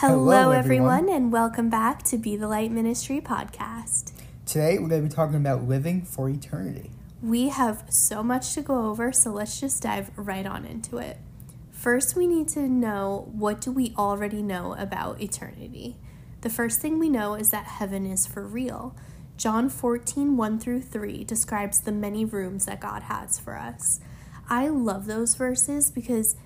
Hello, everyone. everyone. and welcome back to Be the Light Ministry podcast. Today we're going to be talking about living for eternity. We have so much to go over, so let's just dive right on into it. First, we need to know what do we already know about eternity. The first thing we know is that heaven is for real. John 14, 1 through 3 describes the many rooms that God has for us. I love those verses because,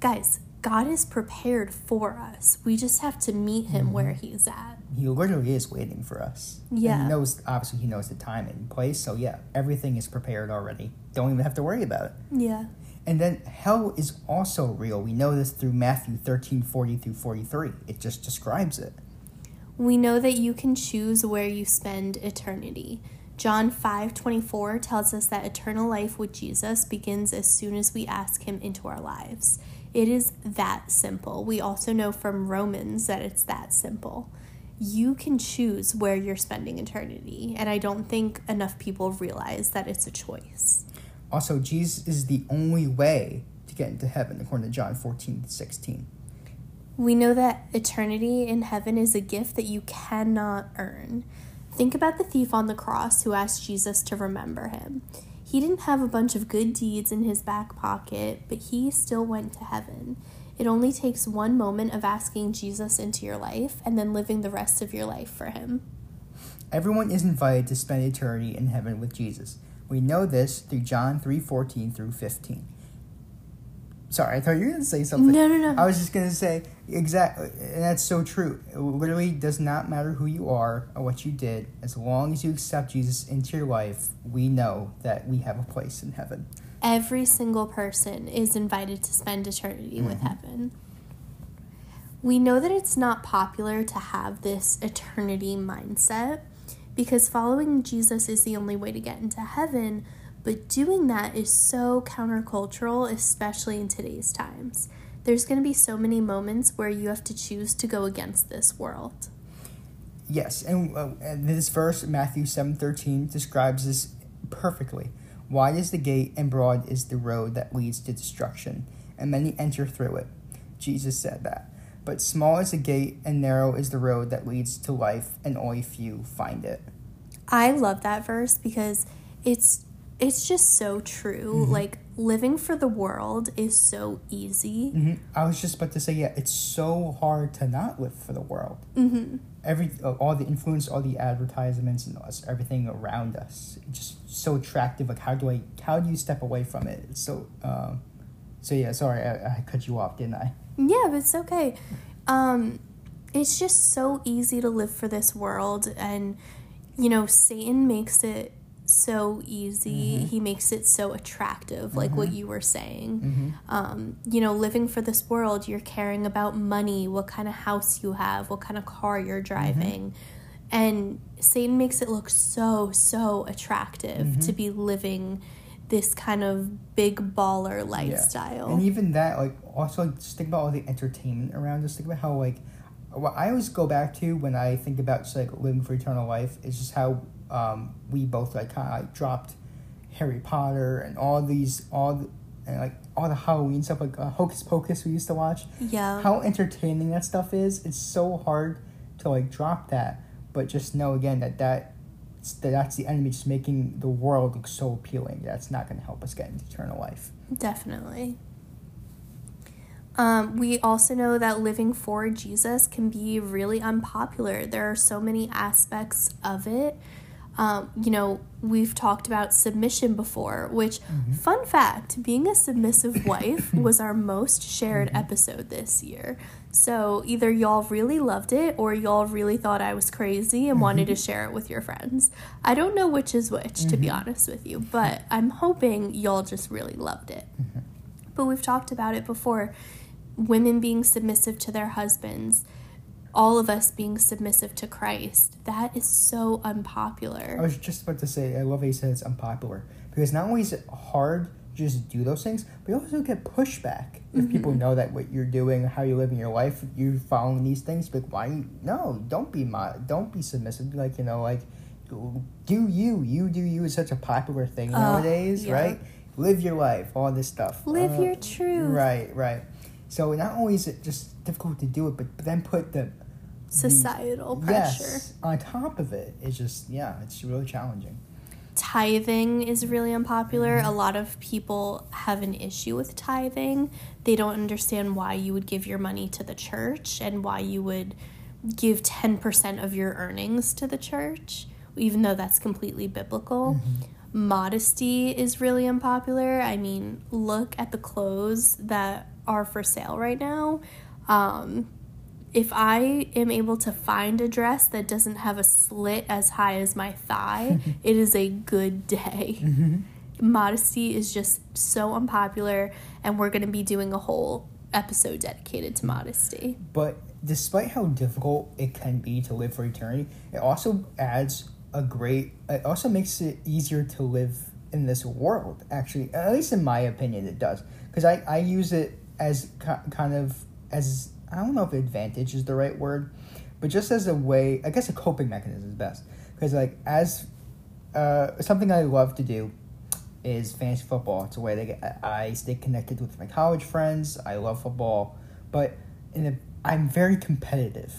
guys, God is prepared for us. We just have to meet Him where mm-hmm. He's at. He literally is waiting for us. And Yeah. he knows, obviously, he knows the time and place. So, yeah, everything is prepared already. Don't even have to worry about it. Yeah. And then hell is also real. We know this through Matthew 13, 40 through 43. It just describes it. We know that you can choose where you spend eternity. John 5:24 tells us that eternal life with Jesus begins as soon as we ask him into our lives. It is that simple. We also know from Romans that it's that simple. You can choose where you're spending eternity, and I don't think enough people realize that it's a choice. Also, Jesus is the only way to get into heaven, according to John 14, 16. We know that eternity in heaven is a gift that you cannot earn. Think about the thief on the cross who asked Jesus to remember him. He didn't have a bunch of good deeds in his back pocket, but he still went to heaven. It only takes one moment of asking Jesus into your life and then living the rest of your life for him. Everyone is invited to spend eternity in heaven with Jesus. We know this through John 3, 14 through 15. Sorry, I thought you were going to say something. No, no, no. I was just going to say, exactly, and that's so true. It literally does not matter who you are or what you did. As long as you accept Jesus into your life, we know that we have a place in heaven. every single person is invited to spend eternity with mm-hmm. heaven. We know that it's not popular to have this eternity mindset because following Jesus is the only way to get into heaven, but doing that is so countercultural, especially in today's times. There's going to be so many moments where you have to choose to go against this world. Yes, and, uh, and this verse, Matthew 7, 13, describes this perfectly. Wide is the gate and broad is the road that leads to destruction, and many enter through it. Jesus said that. But small is the gate and narrow is the road that leads to life, and only few find it. I love that verse because it's it's just so true. Like living for the world is so easy. hmm I was just about to say, yeah, it's so hard to not live for the world. hmm Every uh, all the influence, all the advertisements, and us, everything around us, it's just so attractive. Like, how do I? How do you step away from it? It's so. Um, so yeah, sorry, I, I cut you off, didn't I? Yeah, but it's okay. Um, it's just so easy to live for this world, and you know, Satan makes it so easy. He makes it so attractive, like what you were saying. Mm-hmm. Um, you know, living for this world, you're caring about money, what kind of house you have, what kind of car you're driving. And Satan makes it look so, so attractive to be living this kind of big baller lifestyle. And even that, like, also like, just think about all the entertainment around us. Think about how like, what I always go back to when I think about just like living for eternal life is just how um, we both like kind of like dropped Harry Potter and all these all the, and like all the Halloween stuff like uh, Hocus Pocus we used to watch. Yeah. How entertaining that stuff is. It's so hard to like drop that, but just know again that that. That that's the enemy just making the world look so appealing. That's not going to help us get into eternal life. Definitely. Um, we also know that living for Jesus can be really unpopular. There are so many aspects of it. Um, you know, we've talked about submission before, which, mm-hmm. fun fact, being a submissive wife was our most shared mm-hmm. episode this year. So either y'all really loved it or y'all really thought I was crazy and wanted to mm-hmm. share it with your friends. I don't know which is which, to be honest with you, but I'm hoping y'all just really loved it. But we've talked about it before women being submissive to their husbands, all of us being submissive to Christ. That is so unpopular. I was just about to say, I love how you said it's unpopular because not only is it hard to just do those things, but you also get pushback if people know that what you're doing, how you're living your life, you're following these things. Like, why? No, don't be my, don't be submissive. Like, you know, like, do you, you do you is such a popular thing nowadays, yeah. right? Live your life, all this stuff. Live Uh, your truth. Right, right. So not only is it just difficult to do it, but, but then put the Societal pressure. yes on top of it. It's just yeah, it's really challenging. tithing is really unpopular. Mm-hmm. A lot of people have an issue with tithing. They don't understand why you would give your money to the church and why you would give 10% of your earnings to the church, even though that's completely biblical. Modesty is really unpopular. I mean, look at the clothes that are for sale right now. Um, if I am able to find a dress that doesn't have a slit as high as my thigh, it is a good day. Modesty is just so unpopular, and we're going to be doing a whole episode dedicated to modesty. But despite how difficult it can be to live for eternity, it also adds a great. It also makes it easier to live in this world. Actually, at least in my opinion, it does. Because I I use it as kind of as I don't know if advantage is the right word, but just as a way. I guess a coping mechanism is best. Because like as uh, something I love to do is fantasy football. It's a way to get I stay connected with my college friends. I love football, but in a, I'm very competitive.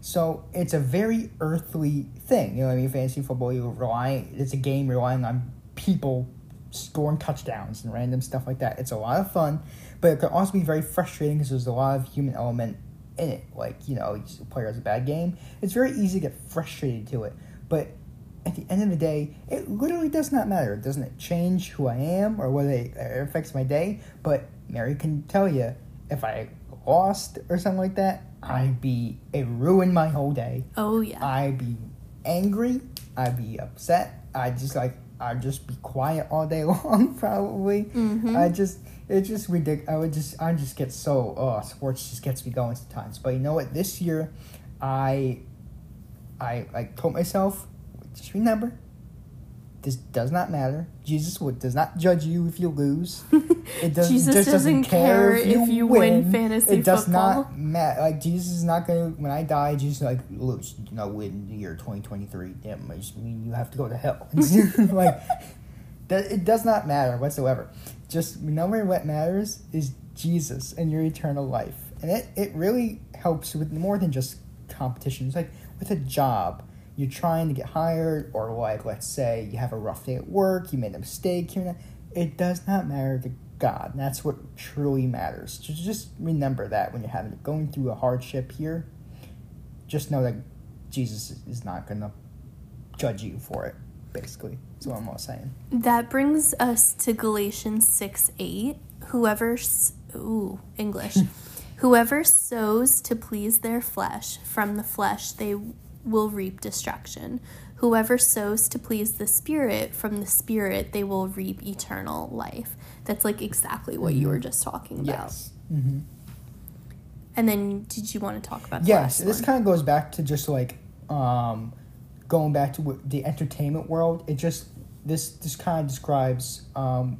So it's a very earthly thing. You know what I mean? Fantasy football, you rely. It's a game relying on people scoring touchdowns and random stuff like that. It's a lot of fun, but it can also be very frustrating because there's a lot of human element in it. Like you know, a player has a bad game. It's very easy to get frustrated to it, but at the end of the day, it literally does not matter. It doesn't change who I am or whether it affects my day. But Mary can tell you if I lost or something like that, I'd be it ruined my whole day. Oh, yeah. I'd be angry. I'd be upset. I'd just like I'd just be quiet all day long. Probably. Mhm. I just it's just ridiculous. I would just I just get so oh sports just gets me going sometimes. But you know what? This year, I I I told myself just remember. This does not matter. Jesus would, does not judge you if you lose. It does, Jesus just doesn't care if you win fantasy It does football. not matter. Like Jesus is not gonna. When I die, Jesus is like lose. You know, win the year twenty twenty three. Damn, I just mean you have to go to hell. like that. It does not matter whatsoever. Just remember what matters is Jesus and your eternal life, and it it really helps with more than just competitions. Like with a job, you're trying to get hired, or like let's say you have a rough day at work, you made a mistake here. and. It does not matter to God. And that's what truly matters. So just remember that when you're having going through a hardship here. Just know that Jesus is not gonna judge you for it. Basically, that's what I'm all saying. That brings us to Galatians 6 8. Whoever, ooh, English. Whoever sows to please their flesh, from the flesh they will reap destruction. Whoever sows to please the Spirit, from the Spirit they will reap eternal life. That's like exactly what you were just talking about. Yes. Mm-hmm. And then, did you want to talk about Yes, this one? kind of goes back to just like um, going back to the entertainment world. It just this this kind of describes um,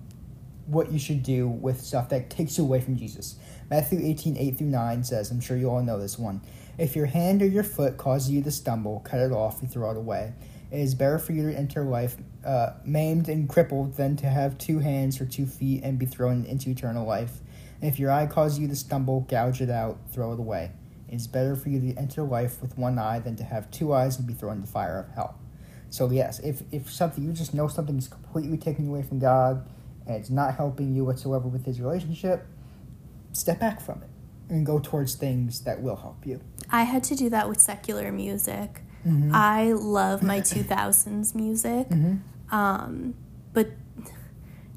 what you should do with stuff that takes you away from Jesus. Matthew 18, 8 through 9 says, I'm sure you all know this one. If your hand or your foot causes you to stumble, cut it off and throw it away. It is better for you to enter life uh, maimed and crippled than to have two hands or two feet and be thrown into eternal life. And if your eye causes you to stumble, gouge it out, throw it away. It is better for you to enter life with one eye than to have two eyes and be thrown into the fire of hell. So yes, if if something you just know something is completely you away from God and it's not helping you whatsoever with his relationship, step back from it and go towards things that will help you. I had to do that with secular music. Mhm. I love my 2000s music. Mhm. Um, but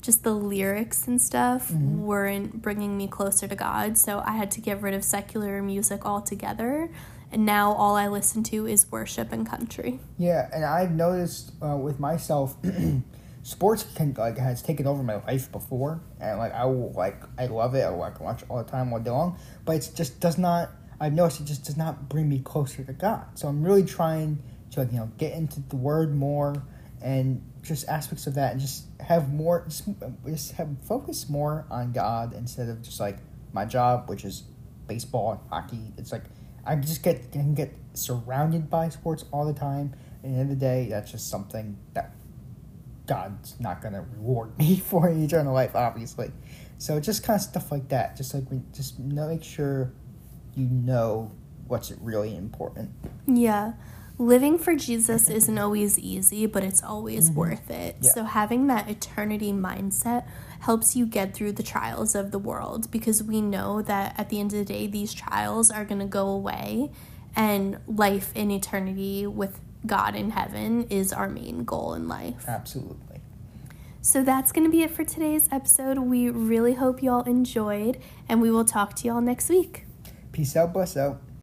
just the lyrics and stuff Mhm. weren't bringing me closer to God, so I had to get rid of secular music altogether. And now all I listen to is worship and country. Yeah, and I've noticed uh, with myself, sports can like has taken over my life before, and like I will like I love it. I like watch all the time all day long, but it just does not. I've noticed it just does not bring me closer to God. So I'm really trying to like you know get into the Word more and just aspects of that, and just have more just, just have focus more on God instead of just like my job, which is baseball and hockey. It's like I just get can get surrounded by sports all the time. And at the end of the day, that's just something that God's not gonna reward me for in eternal life, obviously. So just kind of stuff like that. Just like we just make sure you know what's really important. Yeah. Living for Jesus isn't always easy, but it's always mm-hmm. worth it. Yeah. So, having that eternity mindset helps you get through the trials of the world because we know that at the end of the day, these trials are going to go away, and life in eternity with God in heaven is our main goal in life. Absolutely. So that's going to be it for today's episode. We really hope you all enjoyed, and we will talk to you all next week. Peace out, bless out.